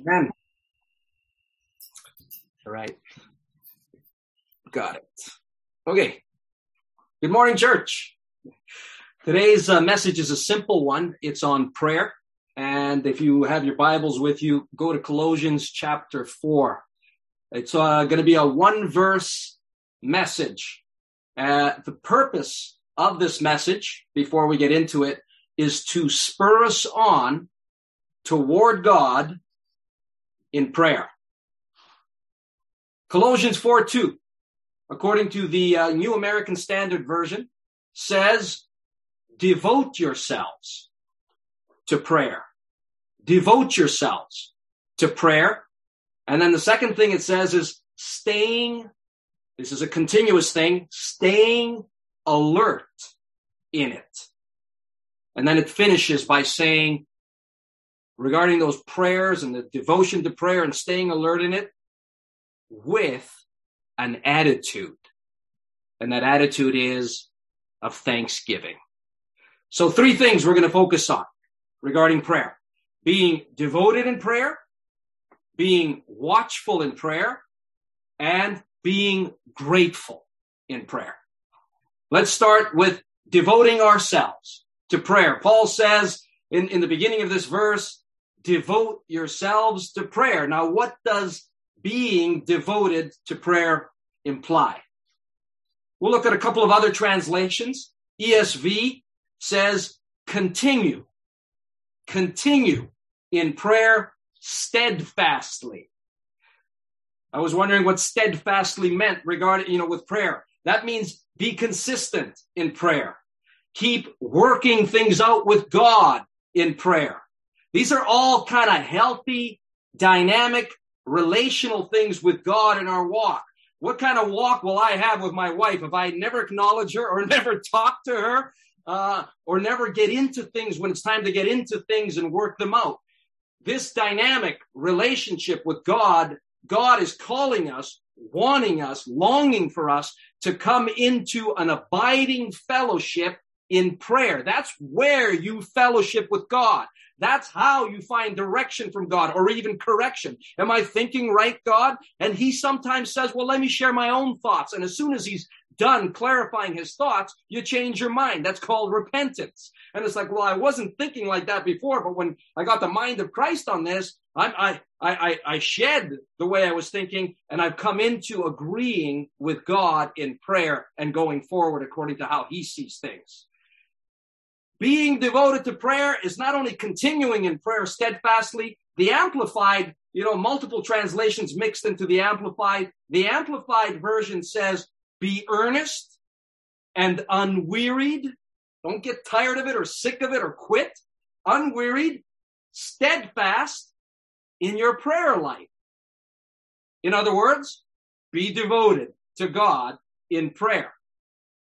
Amen. All right. Got it. Okay. Good morning, church. Today's uh, message is a simple one. It's on prayer. And if you have your Bibles with you, go to Colossians chapter 4. It's uh, going to be a one verse message. Uh, the purpose of this message, before we get into it, is to spur us on toward God in prayer. Colossians 4 2, according to the uh, New American Standard Version, says, devote yourselves to prayer. Devote yourselves to prayer. And then the second thing it says is staying, this is a continuous thing, staying alert in it. And then it finishes by saying, regarding those prayers and the devotion to prayer and staying alert in it with an attitude. And that attitude is of thanksgiving. So three things we're going to focus on regarding prayer. Being devoted in prayer, being watchful in prayer, and being grateful in prayer. Let's start with devoting ourselves to prayer. Paul says in, in the beginning of this verse, devote yourselves to prayer. Now, what does being devoted to prayer imply? We'll look at a couple of other translations. ESV says continue, continue in prayer steadfastly. I was wondering what steadfastly meant regarding, you know, with prayer. That means be consistent in prayer. Keep working things out with God in prayer. These are all kind of healthy, dynamic, relational things with God in our walk. What kind of walk will I have with my wife if I never acknowledge her or never talk to her uh, or never get into things when it's time to get into things and work them out? This dynamic relationship with God, God is calling us, wanting us, longing for us to come into an abiding fellowship in prayer. That's where you fellowship with God. That's how you find direction from God or even correction. Am I thinking right, God? And he sometimes says, well, let me share my own thoughts. And as soon as he's done clarifying his thoughts, you change your mind. That's called repentance. And it's like, well, I wasn't thinking like that before, but when I got the mind of Christ on this, I, I, I, I shed the way I was thinking and I've come into agreeing with God in prayer and going forward according to how he sees things. Being devoted to prayer is not only continuing in prayer steadfastly, the amplified, you know, multiple translations mixed into the amplified. The amplified version says, be earnest and unwearied. Don't get tired of it or sick of it or quit. Unwearied, steadfast in your prayer life. In other words, be devoted to God in prayer.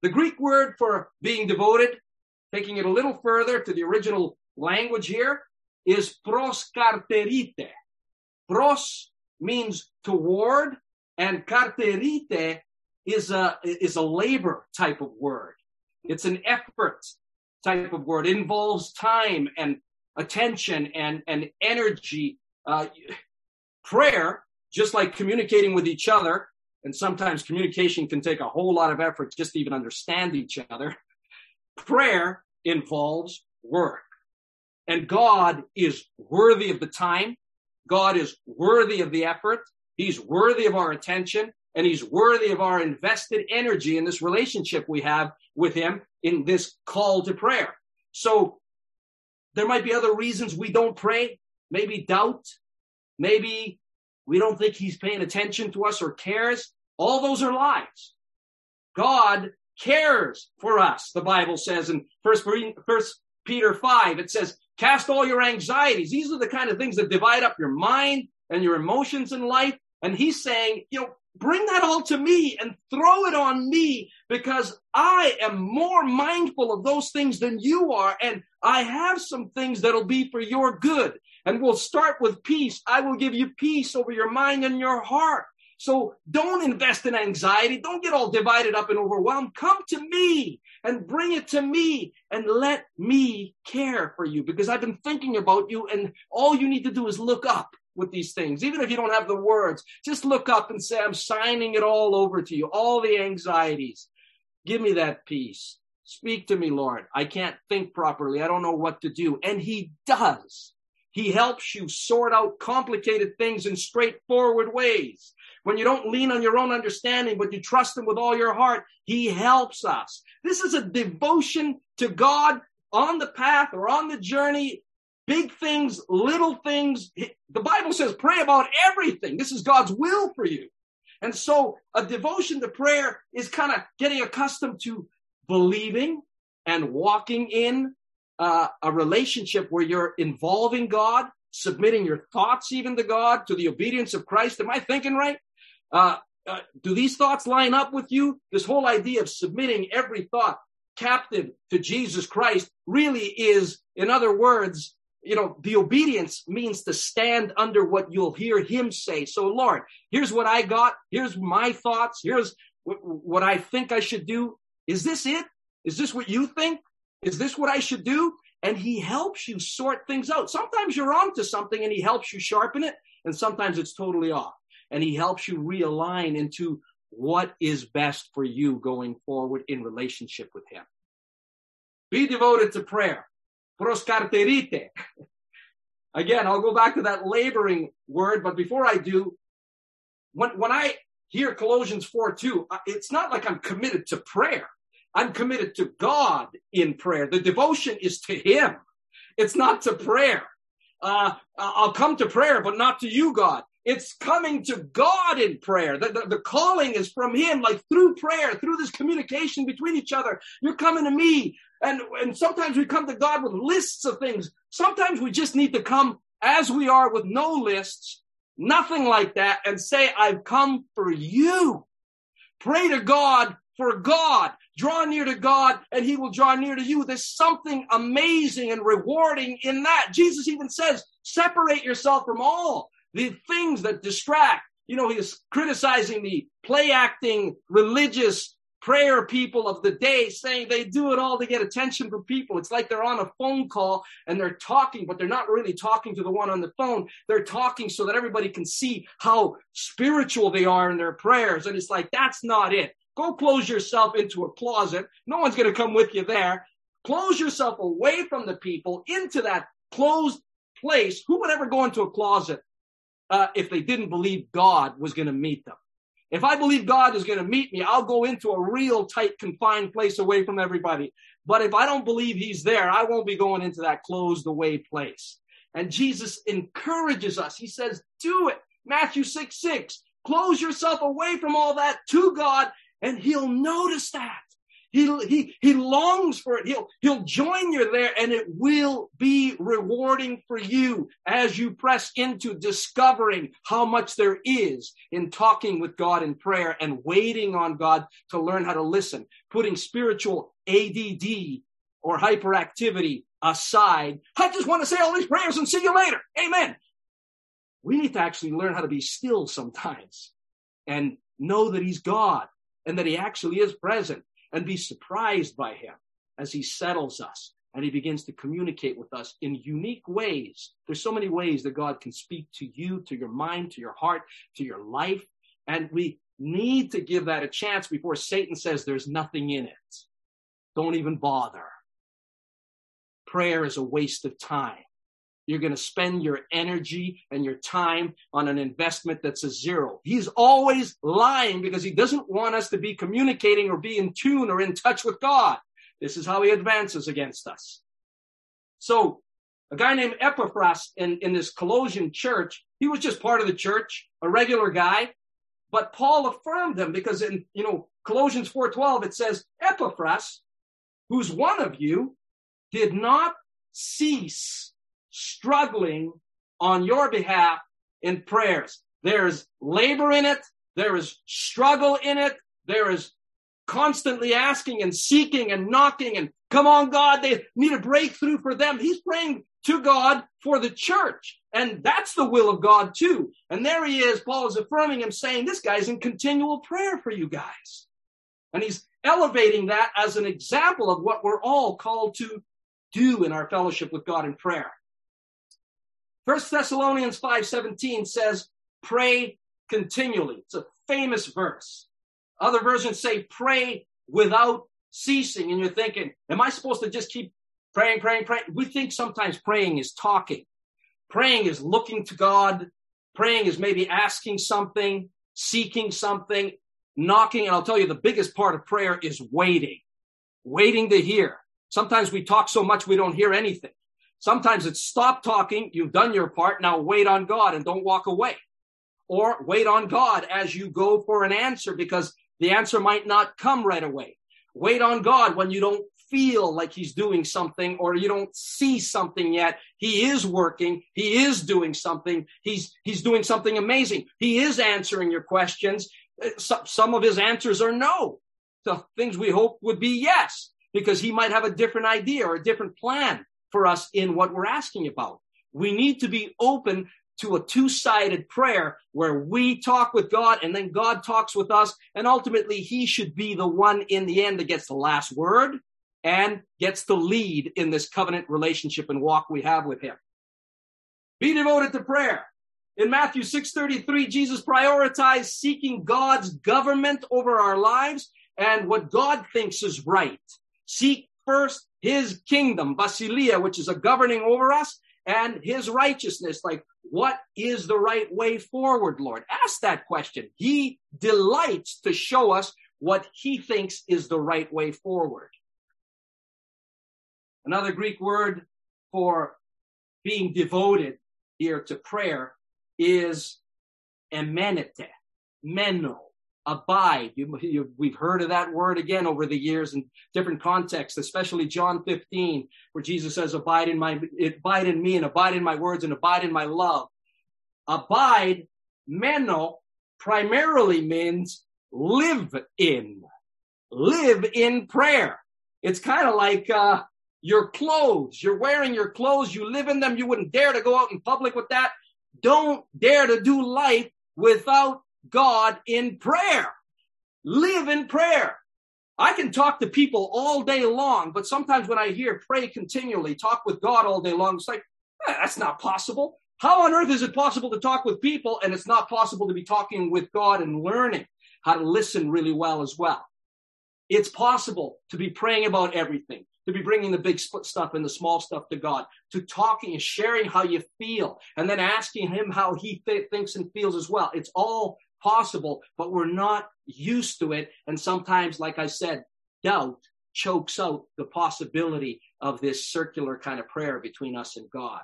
The Greek word for being devoted taking it a little further to the original language here, is proskarterite. Pros means toward, and carterite is a, is a labor type of word. It's an effort type of word. It involves time and attention and, and energy. Uh, prayer, just like communicating with each other, and sometimes communication can take a whole lot of effort just to even understand each other. Prayer involves work. And God is worthy of the time. God is worthy of the effort. He's worthy of our attention and he's worthy of our invested energy in this relationship we have with him in this call to prayer. So there might be other reasons we don't pray, maybe doubt, maybe we don't think he's paying attention to us or cares. All those are lies. God cares for us, the Bible says in First Peter 5. It says, cast all your anxieties. These are the kind of things that divide up your mind and your emotions in life. And he's saying, you know, bring that all to me and throw it on me because I am more mindful of those things than you are. And I have some things that'll be for your good. And we'll start with peace. I will give you peace over your mind and your heart. So don't invest in anxiety. Don't get all divided up and overwhelmed. Come to me and bring it to me and let me care for you because I've been thinking about you and all you need to do is look up with these things, even if you don't have the words. Just look up and say, I'm signing it all over to you, all the anxieties. Give me that peace. Speak to me, Lord. I can't think properly. I don't know what to do. And he does. He helps you sort out complicated things in straightforward ways. When you don't lean on your own understanding, but you trust him with all your heart, he helps us. This is a devotion to God on the path or on the journey. Big things, little things. The Bible says pray about everything. This is God's will for you. And so a devotion to prayer is kind of getting accustomed to believing and walking in uh, a relationship where you're involving God, submitting your thoughts even to God, to the obedience of Christ. Am I thinking right? Uh, uh, do these thoughts line up with you? This whole idea of submitting every thought captive to Jesus Christ really is, in other words, you know, the obedience means to stand under what you'll hear him say. So, Lord, here's what I got. Here's my thoughts. Here's what I think I should do. Is this it? Is this what you think? Is this what I should do? And he helps you sort things out. Sometimes you're onto something and he helps you sharpen it, and sometimes it's totally off. And he helps you realign into what is best for you going forward in relationship with him. Be devoted to prayer. Proskarterite. Again, I'll go back to that laboring word, but before I do, when, when I hear Colossians 4 2, uh, it's not like I'm committed to prayer. I'm committed to God in prayer. The devotion is to Him. It's not to prayer. Uh, I'll come to prayer, but not to you, God. It's coming to God in prayer. The, the, the, calling is from Him, like through prayer, through this communication between each other. You're coming to me. And, and sometimes we come to God with lists of things. Sometimes we just need to come as we are with no lists, nothing like that, and say, I've come for you. Pray to God for God. Draw near to God and he will draw near to you. There's something amazing and rewarding in that. Jesus even says, separate yourself from all the things that distract. You know, he's criticizing the play acting religious prayer people of the day saying they do it all to get attention from people. It's like they're on a phone call and they're talking, but they're not really talking to the one on the phone. They're talking so that everybody can see how spiritual they are in their prayers. And it's like, that's not it. Go close yourself into a closet. No one's going to come with you there. Close yourself away from the people into that closed place. Who would ever go into a closet uh, if they didn't believe God was going to meet them? If I believe God is going to meet me, I'll go into a real tight, confined place away from everybody. But if I don't believe He's there, I won't be going into that closed away place. And Jesus encourages us. He says, do it. Matthew 6, 6. Close yourself away from all that to God and he'll notice that. He, he, he longs for it. He'll, he'll join you there and it will be rewarding for you as you press into discovering how much there is in talking with God in prayer and waiting on God to learn how to listen, putting spiritual ADD or hyperactivity aside. I just want to say all these prayers and see you later. Amen. We need to actually learn how to be still sometimes and know that he's God and that he actually is present and be surprised by him as he settles us and he begins to communicate with us in unique ways. There's so many ways that God can speak to you, to your mind, to your heart, to your life. And we need to give that a chance before Satan says there's nothing in it. Don't even bother. Prayer is a waste of time. You're going to spend your energy and your time on an investment that's a zero. He's always lying because he doesn't want us to be communicating or be in tune or in touch with God. This is how he advances against us. So a guy named Epaphras in, in this Colossian church, he was just part of the church, a regular guy, but Paul affirmed him because in, you know, Colossians 4.12, it says, Epaphras, who's one of you, did not cease struggling on your behalf in prayers. There's labor in it. There is struggle in it. There is constantly asking and seeking and knocking and come on, God, they need a breakthrough for them. He's praying to God for the church. And that's the will of God too. And there he is. Paul is affirming him saying, this guy's in continual prayer for you guys. And he's elevating that as an example of what we're all called to do in our fellowship with God in prayer. First Thessalonians 5:17 says, pray continually. It's a famous verse. Other versions say pray without ceasing. And you're thinking, am I supposed to just keep praying, praying, praying? We think sometimes praying is talking. Praying is looking to God. Praying is maybe asking something, seeking something, knocking. And I'll tell you, the biggest part of prayer is waiting, waiting to hear. Sometimes we talk so much we don't hear anything. Sometimes it's stop talking. You've done your part. Now wait on God and don't walk away or wait on God as you go for an answer because the answer might not come right away. Wait on God when you don't feel like he's doing something or you don't see something yet. He is working. He is doing something. He's, he's doing something amazing. He is answering your questions. Uh, some of his answers are no. to things we hope would be yes, because he might have a different idea or a different plan for us in what we're asking about. We need to be open to a two-sided prayer where we talk with God and then God talks with us. And ultimately he should be the one in the end that gets the last word and gets the lead in this covenant relationship and walk we have with him. Be devoted to prayer. In Matthew 6:33, Jesus prioritized seeking God's government over our lives and what God thinks is right. Seek first his kingdom, basileia, which is a governing over us, and his righteousness. Like, what is the right way forward, Lord? Ask that question. He delights to show us what he thinks is the right way forward. Another Greek word for being devoted here to prayer is emenete, meno, abide. You, you, we've heard of that word again over the years in different contexts, especially John 15, where Jesus says, abide in my, abide in me and abide in my words and abide in my love. Abide, meno, primarily means live in, live in prayer. It's kind of like, uh, your clothes. You're wearing your clothes. You live in them. You wouldn't dare to go out in public with that. Don't dare to do life without God in prayer. Live in prayer. I can talk to people all day long, but sometimes when I hear pray continually, talk with God all day long, it's like, eh, that's not possible. How on earth is it possible to talk with people and it's not possible to be talking with God and learning how to listen really well as well? It's possible to be praying about everything, to be bringing the big stuff and the small stuff to God, to talking and sharing how you feel, and then asking Him how He th- thinks and feels as well. It's all possible, but we're not used to it. And sometimes, like I said, doubt chokes out the possibility of this circular kind of prayer between us and God.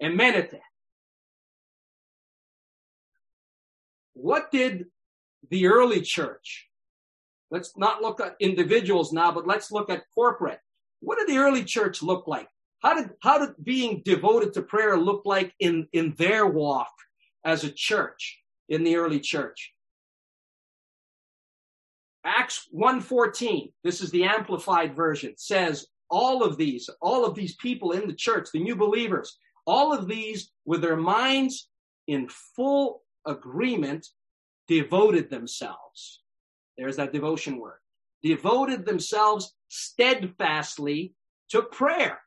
Emenete. What did the early church, let's not look at individuals now, but let's look at corporate. What did the early church look like? How did, how did being devoted to prayer look like in, in their walk as a church in the early church. Acts 1:14, this is the amplified version, says all of these, all of these people in the church, the new believers, all of these with their minds in full agreement devoted themselves. There's that devotion word. Devoted themselves steadfastly to prayer.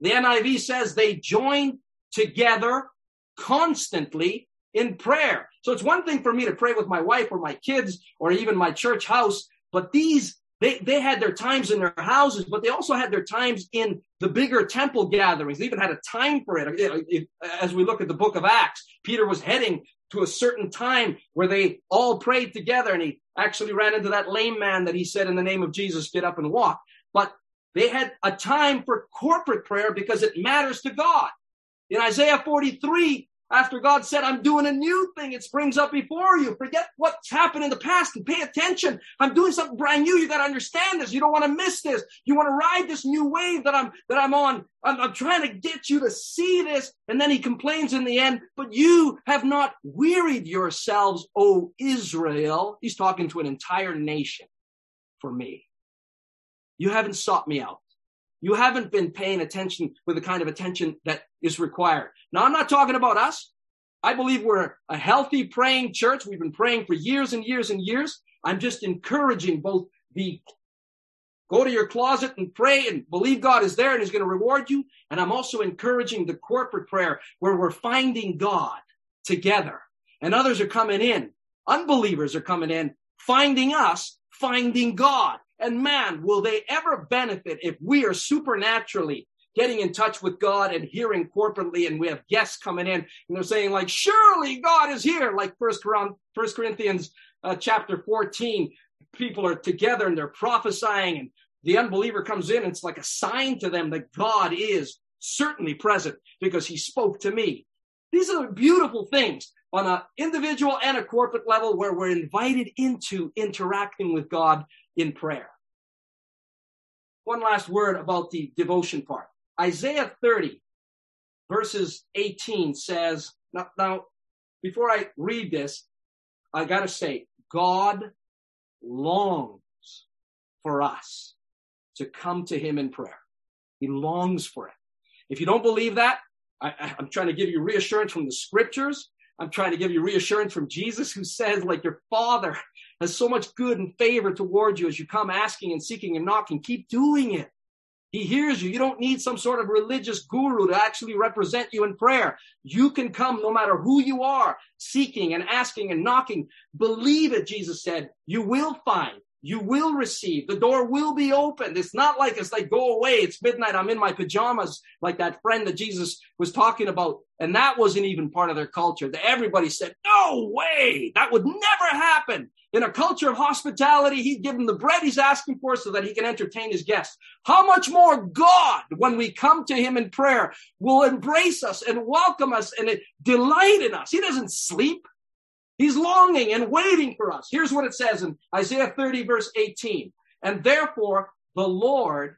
The NIV says they joined together constantly in prayer. So it's one thing for me to pray with my wife or my kids or even my church house, but these they, they had their times in their houses, but they also had their times in the bigger temple gatherings. They even had a time for it. As we look at the book of Acts, Peter was heading to a certain time where they all prayed together and he actually ran into that lame man that he said in the name of Jesus, get up and walk. But they had a time for corporate prayer because it matters to God. In Isaiah 43, after God said, I'm doing a new thing, it springs up before you. Forget what's happened in the past and pay attention. I'm doing something brand new. You got to understand this. You don't want to miss this. You want to ride this new wave that I'm, that I'm on. I'm, I'm trying to get you to see this. And then he complains in the end, but you have not wearied yourselves, O Israel. He's talking to an entire nation for me. You haven't sought me out. You haven't been paying attention with the kind of attention that is required. Now, I'm not talking about us. I believe we're a healthy praying church. We've been praying for years and years and years. I'm just encouraging both the Go to your closet and pray and believe God is there and He's going to reward you. And I'm also encouraging the corporate prayer where we're finding God together and others are coming in. Unbelievers are coming in, finding us, finding God. And man, will they ever benefit if we are supernaturally getting in touch with God and hearing corporately and we have guests coming in and they're saying like, surely God is here. Like first Corinthians uh, chapter 14, people are together and they're prophesying and the unbeliever comes in. and it's like a sign to them that God is certainly present because he spoke to me. These are beautiful things on an individual and a corporate level where we're invited into interacting with God in prayer. One last word about the devotion part. Isaiah 30 verses 18 says, now, now before I read this, I gotta say, God longs for us to come to him in prayer. He longs for it. If you don't believe that, I, am trying to give you reassurance from the scriptures. I'm trying to give you reassurance from Jesus who says, like your father has so much good and favor towards you as you come asking and seeking and knocking. Keep doing it. He hears you. You don't need some sort of religious guru to actually represent you in prayer. You can come no matter who you are, seeking and asking and knocking. Believe it, Jesus said. You will find. You will receive. The door will be opened. It's not like it's like go away. It's midnight. I'm in my pajamas, like that friend that Jesus was talking about. And that wasn't even part of their culture. Everybody said, no way. That would never happen. In a culture of hospitality, he'd give them the bread he's asking for so that he can entertain his guests. How much more God, when we come to him in prayer, will embrace us and welcome us and delight in us. He doesn't sleep. He's longing and waiting for us. Here's what it says in Isaiah 30 verse 18. And therefore the Lord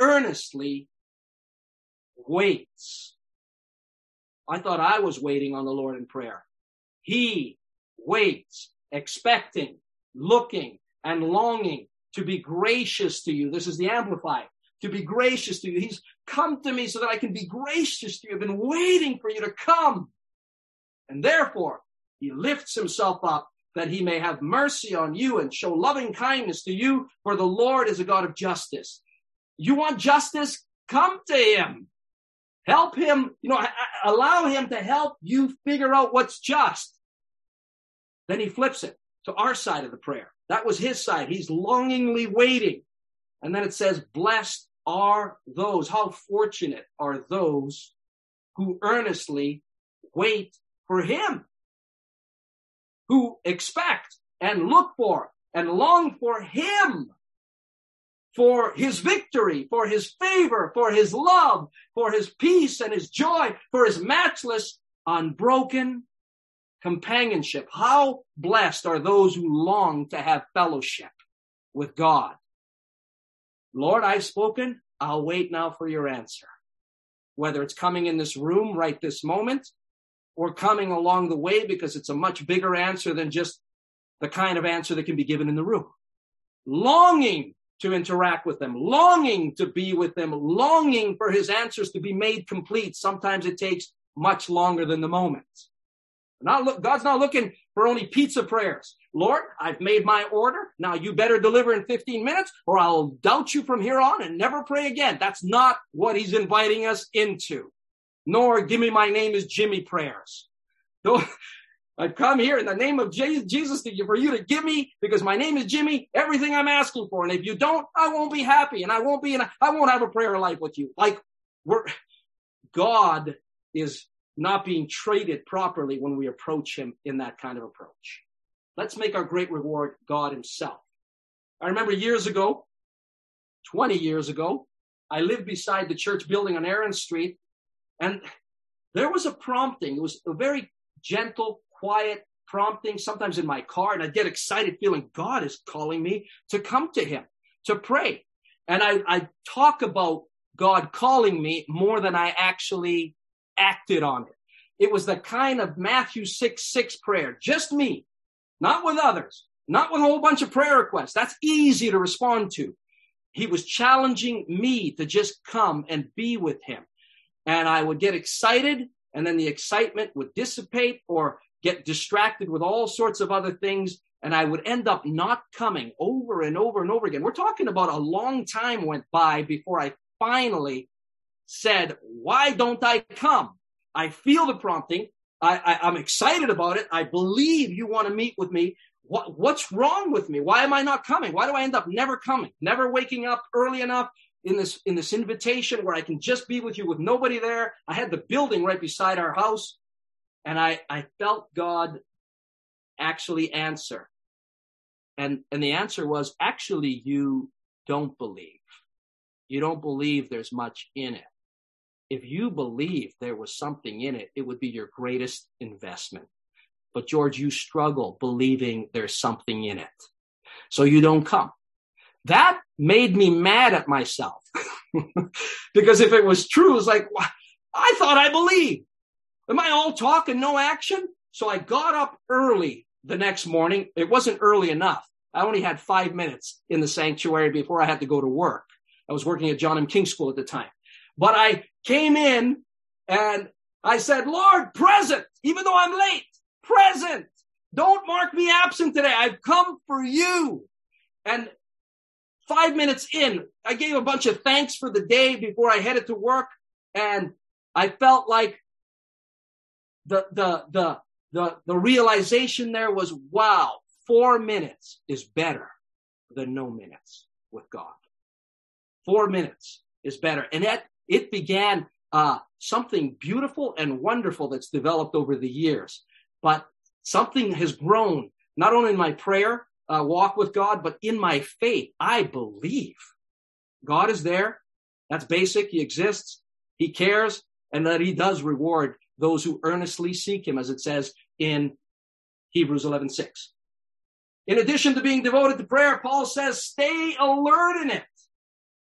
earnestly waits. I thought I was waiting on the Lord in prayer. He waits, expecting, looking, and longing to be gracious to you. This is the Amplified. To be gracious to you. He's come to me so that I can be gracious to you. I've been waiting for you to come. And therefore, he lifts himself up that he may have mercy on you and show loving kindness to you, for the Lord is a God of justice. You want justice? Come to him. Help him, you know, allow him to help you figure out what's just. Then he flips it to our side of the prayer. That was his side. He's longingly waiting. And then it says, blessed are those. How fortunate are those who earnestly wait for him who expect and look for and long for him for his victory, for his favor, for his love, for his peace and his joy, for his matchless, unbroken companionship. How blessed are those who long to have fellowship with God. Lord, I've spoken. I'll wait now for your answer. Whether it's coming in this room right this moment or coming along the way because it's a much bigger answer than just the kind of answer that can be given in the room. Longing to interact with them, longing to be with them, longing for his answers to be made complete. Sometimes it takes much longer than the moment. Not look, God's not looking for only pizza prayers. Lord, I've made my order. Now you better deliver in 15 minutes or I'll doubt you from here on and never pray again. That's not what he's inviting us into nor give me my name is Jimmy prayers. I've come here in the name of Jesus for you to give me, because my name is Jimmy, everything I'm asking for. And if you don't, I won't be happy and I won't be in a, I won't have a prayer life with you. Like we're, God is not being treated properly when we approach him in that kind of approach. Let's make our great reward God himself. I remember years ago, 20 years ago, I lived beside the church building on Aaron Street and there was a prompting. It was a very gentle, quiet prompting, sometimes in my car, and I'd get excited feeling God is calling me to come to him, to pray. And I, I talk about God calling me more than I actually acted on it. It was the kind of Matthew 6, 6 prayer, just me, not with others, not with a whole bunch of prayer requests. That's easy to respond to. He was challenging me to just come and be with him and I would get excited and then the excitement would dissipate or get distracted with all sorts of other things, and I would end up not coming over and over and over again. We're talking about a long time went by before I finally said, Why don't I come? I feel the prompting. I, am excited about it. I believe you want to meet with me. What, what's wrong with me? Why am I not coming? Why do I end up never coming, never waking up early enough in this in this invitation where I can just be with you with nobody there? I had the building right beside our house, and I I felt God actually answer, and and the answer was actually you don't believe. You don't believe there's much in it if you believe there was something in it, it would be your greatest investment. But George, you struggle believing there's something in it. So you don't come. That made me mad at myself. because if it was true, it's like, I thought I believed. Am I all talk and no action? So I got up early the next morning. It wasn't early enough. I only had five minutes in the sanctuary before I had to go to work. I was working at John M. King School at the time. But I came in and I said, Lord, present, even though I'm late, present. Don't mark me absent today. I've come for you. And five minutes in, I gave a bunch of thanks for the day before I headed to work. And I felt like the, the, the, the, the realization there was, wow, four minutes is better than no minutes with God. Four minutes is better. And that it began uh, something beautiful and wonderful that's developed over the years. But something has grown, not only in my prayer uh, walk with God, but in my faith. I believe God is there. That's basic. He exists. He cares and that he does reward those who earnestly seek him, as it says in Hebrews 11, 6. In addition to being devoted to prayer, Paul says, stay alert in it.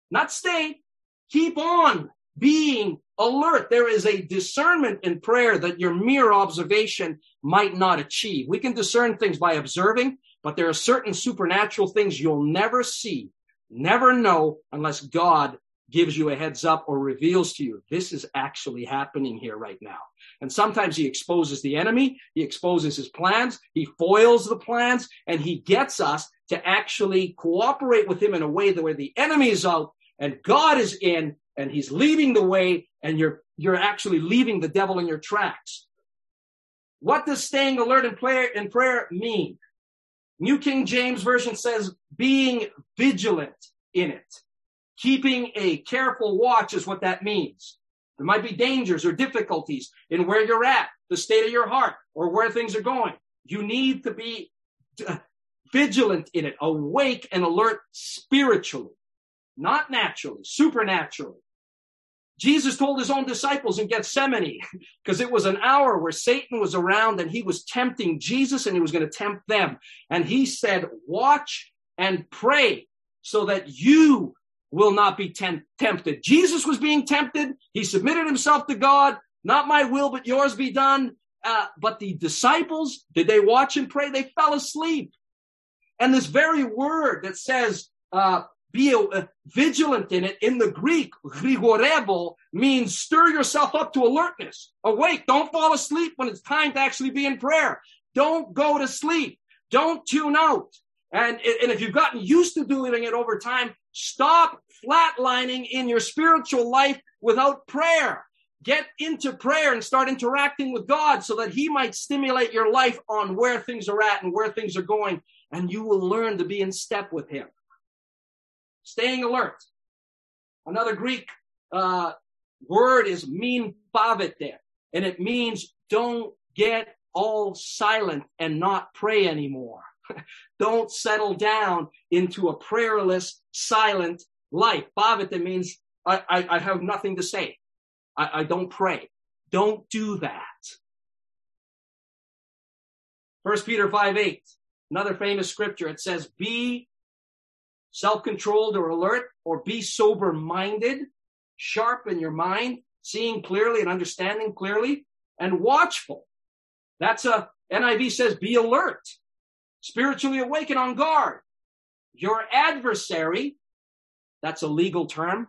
Not stay, Keep on being alert. There is a discernment in prayer that your mere observation might not achieve. We can discern things by observing, but there are certain supernatural things you'll never see, never know unless God gives you a heads up or reveals to you this is actually happening here right now. And sometimes he exposes the enemy, he exposes his plans, he foils the plans, and he gets us to actually cooperate with him in a way that where the enemy is out and God is in and he's leading the way and you're, you're actually leaving the devil in your tracks. What does staying alert in prayer, in prayer mean? New King James Version says being vigilant in it. Keeping a careful watch is what that means. There might be dangers or difficulties in where you're at, the state of your heart, or where things are going. You need to be uh, vigilant in it, awake and alert spiritually not naturally, supernaturally. Jesus told his own disciples in Gethsemane, because it was an hour where Satan was around and he was tempting Jesus and he was going to tempt them. And he said, watch and pray so that you will not be temp- tempted. Jesus was being tempted. He submitted himself to God. Not my will, but yours be done. Uh, but the disciples, did they watch and pray? They fell asleep. And this very word that says, uh, be vigilant in it. In the Greek, grigorebo means stir yourself up to alertness. Awake. Don't fall asleep when it's time to actually be in prayer. Don't go to sleep. Don't tune out. And, and if you've gotten used to doing it over time, stop flatlining in your spiritual life without prayer. Get into prayer and start interacting with God so that He might stimulate your life on where things are at and where things are going. And you will learn to be in step with Him staying alert. Another Greek uh, word is mean pavete, and it means don't get all silent and not pray anymore. don't settle down into a prayerless, silent life. Pavete means I, I, I have nothing to say. I, I don't pray. Don't do that. First Peter 5 8, another famous scripture. It says, Be self-controlled or alert, or be sober-minded, sharp in your mind, seeing clearly and understanding clearly, and watchful. That's a, NIV says be alert, spiritually awake and on guard. Your adversary, that's a legal term.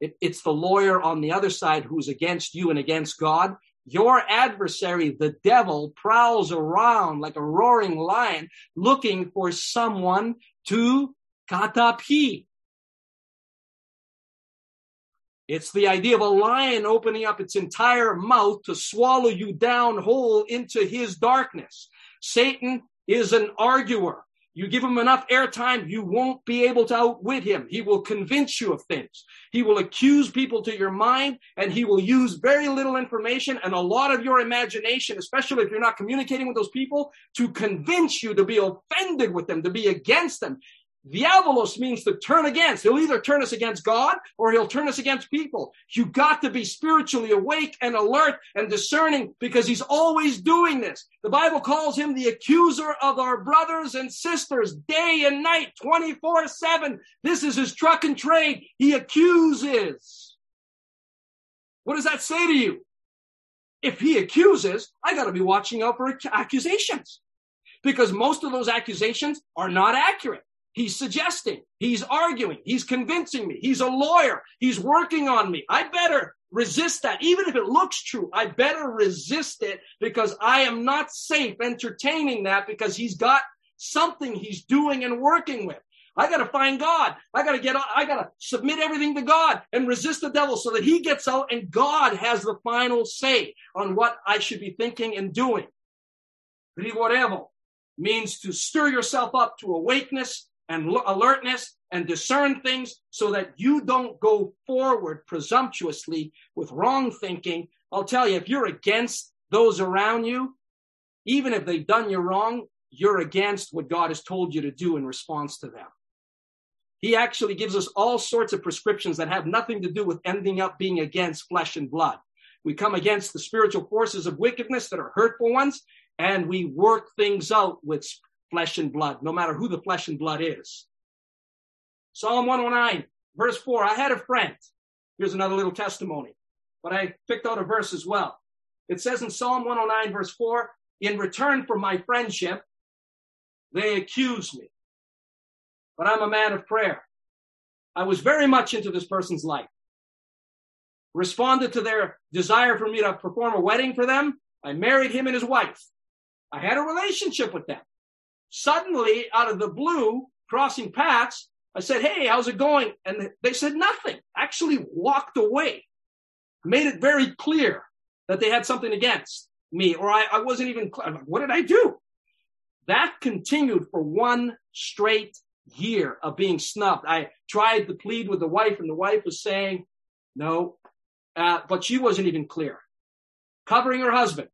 It, it's the lawyer on the other side who's against you and against God. Your adversary, the devil, prowls around like a roaring lion looking for someone to katapi. It's the idea of a lion opening up its entire mouth to swallow you down whole into his darkness. Satan is an arguer. You give him enough airtime, you won't be able to outwit him. He will convince you of things. He will accuse people to your mind and he will use very little information and a lot of your imagination, especially if you're not communicating with those people, to convince you to be offended with them, to be against them. Diabolos means to turn against. He'll either turn us against God or he'll turn us against people. You got to be spiritually awake and alert and discerning because he's always doing this. The Bible calls him the accuser of our brothers and sisters day and night, 24 7. This is his truck and trade. He accuses. What does that say to you? If he accuses, I got to be watching out for accusations because most of those accusations are not accurate. He's suggesting, he's arguing, he's convincing me, he's a lawyer, he's working on me. I better resist that. Even if it looks true, I better resist it because I am not safe entertaining that because he's got something he's doing and working with. I got to find God. I got to get, I got to submit everything to God and resist the devil so that he gets out and God has the final say on what I should be thinking and doing. Rivorevo means to stir yourself up to awakeness and alertness and discern things so that you don't go forward presumptuously with wrong thinking. I'll tell you, if you're against those around you, even if they've done you wrong, you're against what God has told you to do in response to them. He actually gives us all sorts of prescriptions that have nothing to do with ending up being against flesh and blood. We come against the spiritual forces of wickedness that are hurtful ones, and we work things out with flesh and blood, no matter who the flesh and blood is. Psalm 109, verse 4. I had a friend. Here's another little testimony, but I picked out a verse as well. It says in Psalm 109, verse 4, in return for my friendship, they accuse me. But I'm a man of prayer. I was very much into this person's life. Responded to their desire for me to perform a wedding for them. I married him and his wife. I had a relationship with them. Suddenly, out of the blue, crossing paths, I said, Hey, how's it going? And they said nothing, actually walked away, made it very clear that they had something against me, or I, I wasn't even, what did I do? That continued for one straight year of being snubbed. I tried to plead with the wife, and the wife was saying, no, uh, but she wasn't even clear. Covering her husband.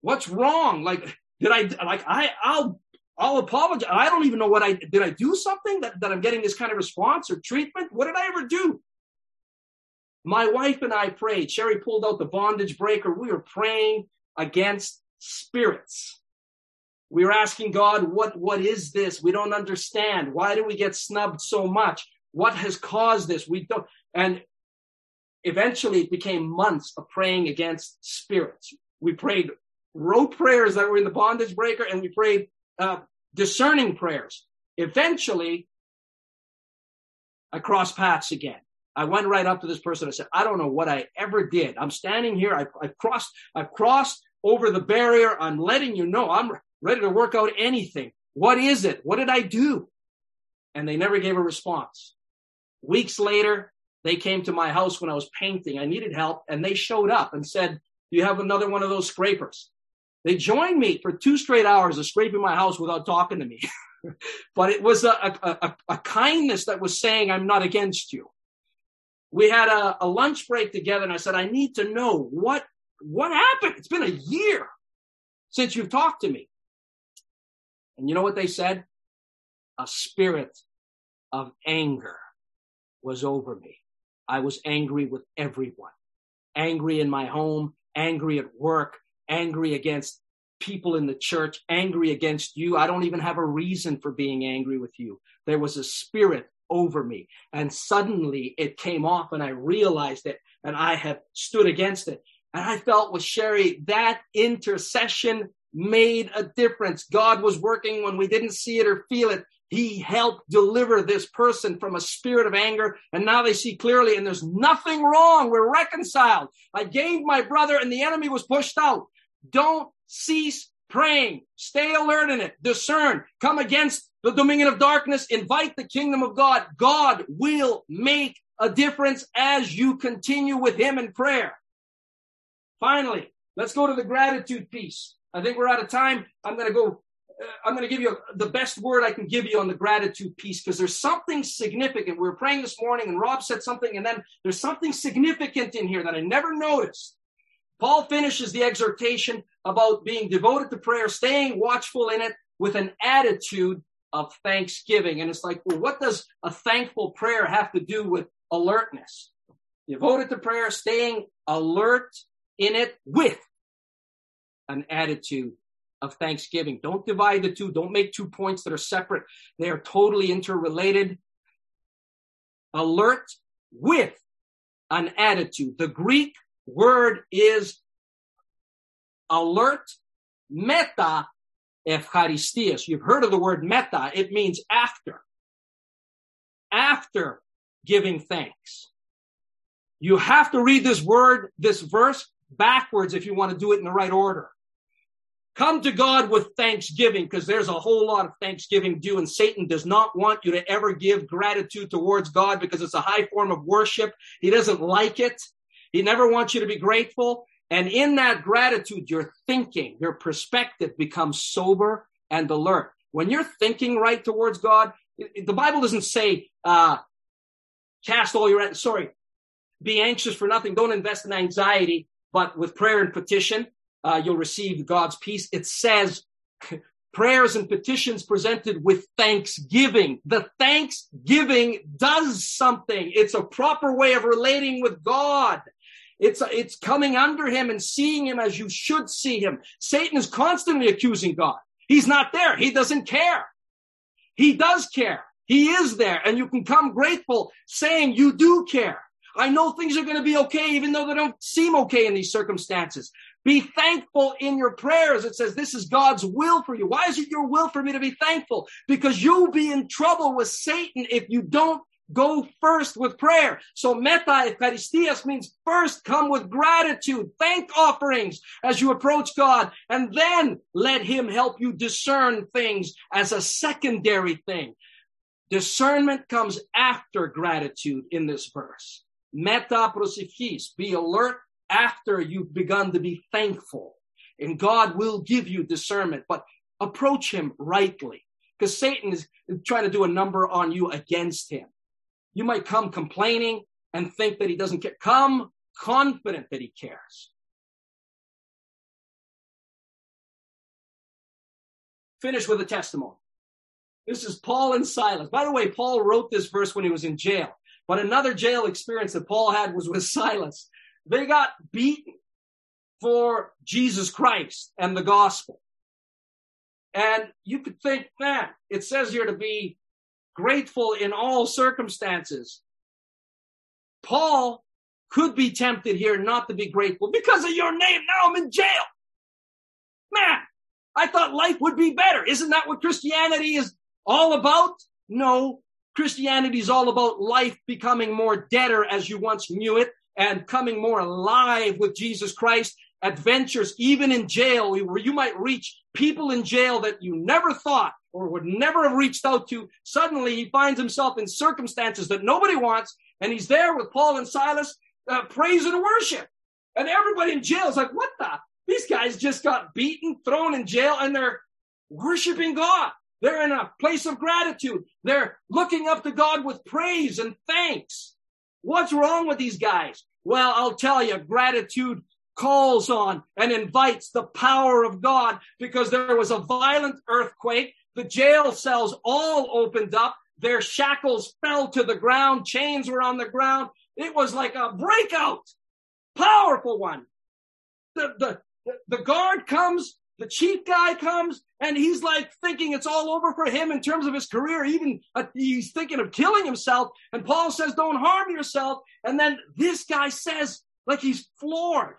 What's wrong? Like, did I, like, I, I'll I'll apologize. I don't even know what I did. I do something that, that I'm getting this kind of response or treatment. What did I ever do? My wife and I prayed. Sherry pulled out the bondage breaker. We were praying against spirits. We were asking God, what, what is this? We don't understand. Why do we get snubbed so much? What has caused this? We don't, and eventually it became months of praying against spirits. We prayed rote prayers that were in the bondage breaker and we prayed uh, discerning prayers. Eventually, I crossed paths again. I went right up to this person. I said, I don't know what I ever did. I'm standing here. I, I've crossed, I've crossed over the barrier. I'm letting you know I'm ready to work out anything. What is it? What did I do? And they never gave a response. Weeks later, they came to my house when I was painting. I needed help and they showed up and said, do you have another one of those scrapers? They joined me for two straight hours of scraping my house without talking to me. but it was a, a, a, kindness that was saying, I'm not against you. We had a, a lunch break together and I said, I need to know what, what happened? It's been a year since you've talked to me. And you know what they said? A spirit of anger was over me. I was angry with everyone, angry in my home, angry at work, angry against people in the church, angry against you. I don't even have a reason for being angry with you. There was a spirit over me. And suddenly it came off and I realized it and I have stood against it. And I felt with Sherry, that intercession made a difference. God was working when we didn't see it or feel it. He helped deliver this person from a spirit of anger. And now they see clearly and there's nothing wrong. We're reconciled. I gained my brother and the enemy was pushed out. Don't cease praying. Stay alert in it. Discern. Come against the dominion of darkness. Invite the kingdom of God. God will make a difference as you continue with him in prayer. Finally, let's go to the gratitude piece. I think we're out of time. I'm going to go Uh, I'm going to give you the best word I can give you on the gratitude piece because there's something significant. We were praying this morning and Rob said something, and then there's something significant in here that I never noticed. Paul finishes the exhortation about being devoted to prayer, staying watchful in it with an attitude of thanksgiving. And it's like, well, what does a thankful prayer have to do with alertness? Devoted to prayer, staying alert in it with an attitude of thanksgiving. Don't divide the two. Don't make two points that are separate. They are totally interrelated. Alert with an attitude. The Greek word is alert meta Eucharistias. You've heard of the word meta. It means after. After giving thanks. You have to read this word, this verse backwards if you want to do it in the right order. Come to God with thanksgiving because there's a whole lot of thanksgiving due and Satan does not want you to ever give gratitude towards God because it's a high form of worship. He doesn't like it. He never wants you to be grateful. And in that gratitude, your thinking, your perspective becomes sober and alert. When you're thinking right towards God, the Bible doesn't say, uh, cast all your, sorry, be anxious for nothing. Don't invest in anxiety, but with prayer and petition, uh, you'll receive God's peace. It says prayers and petitions presented with thanksgiving. The thanksgiving does something. It's a proper way of relating with God. It's, it's coming under him and seeing him as you should see him. Satan is constantly accusing God. He's not there. He doesn't care. He does care. He is there and you can come grateful saying you do care. I know things are going to be okay, even though they don't seem okay in these circumstances. Be thankful in your prayers. It says this is God's will for you. Why is it your will for me to be thankful? Because you'll be in trouble with Satan if you don't go first with prayer. So meta Eucharistias means first come with gratitude, thank offerings as you approach God, and then let him help you discern things as a secondary thing. Discernment comes after gratitude in this verse. Meta prosifis, be alert after you've begun to be thankful. And God will give you discernment, but approach him rightly because Satan is trying to do a number on you against him. You might come complaining and think that he doesn't care. Come confident that he cares. Finish with a testimony. This is Paul and Silas. By the way, Paul wrote this verse when he was in jail, but another jail experience that Paul had was with Silas. They got beaten for Jesus Christ and the gospel. And you could think, man, it says here to be grateful in all circumstances. Paul could be tempted here not to be grateful because of your name. Now I'm in jail. Man, I thought life would be better. Isn't that what Christianity is all about? No, Christianity is all about life becoming more deader as you once knew it and coming more alive with Jesus Christ. Adventures, even in jail, where you might reach people in jail that you never thought or would never have reached out to. Suddenly he finds himself in circumstances that nobody wants. And he's there with Paul and Silas, uh, praise and worship. And everybody in jail is like, what the? These guys just got beaten, thrown in jail, and they're worshiping God. They're in a place of gratitude. They're looking up to God with praise and thanks. What's wrong with these guys? Well, I'll tell you, gratitude calls on and invites the power of God because there was a violent earthquake. The jail cells all opened up. Their shackles fell to the ground. Chains were on the ground. It was like a breakout. Powerful one. The, the, the guard comes the chief guy comes and he's like thinking it's all over for him in terms of his career. Even uh, he's thinking of killing himself. And Paul says, don't harm yourself. And then this guy says, like he's floored.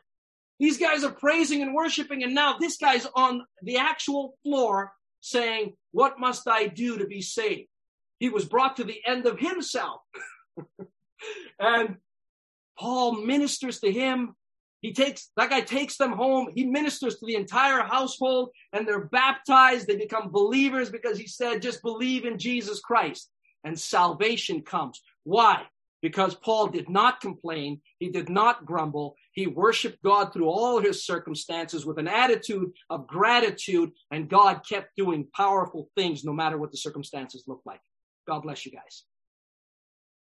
These guys are praising and worshiping. And now this guy's on the actual floor saying, what must I do to be saved? He was brought to the end of himself. and Paul ministers to him. He takes, that guy takes them home. He ministers to the entire household and they're baptized. They become believers because he said, just believe in Jesus Christ and salvation comes. Why? Because Paul did not complain. He did not grumble. He worshiped God through all his circumstances with an attitude of gratitude and God kept doing powerful things no matter what the circumstances looked like. God bless you guys.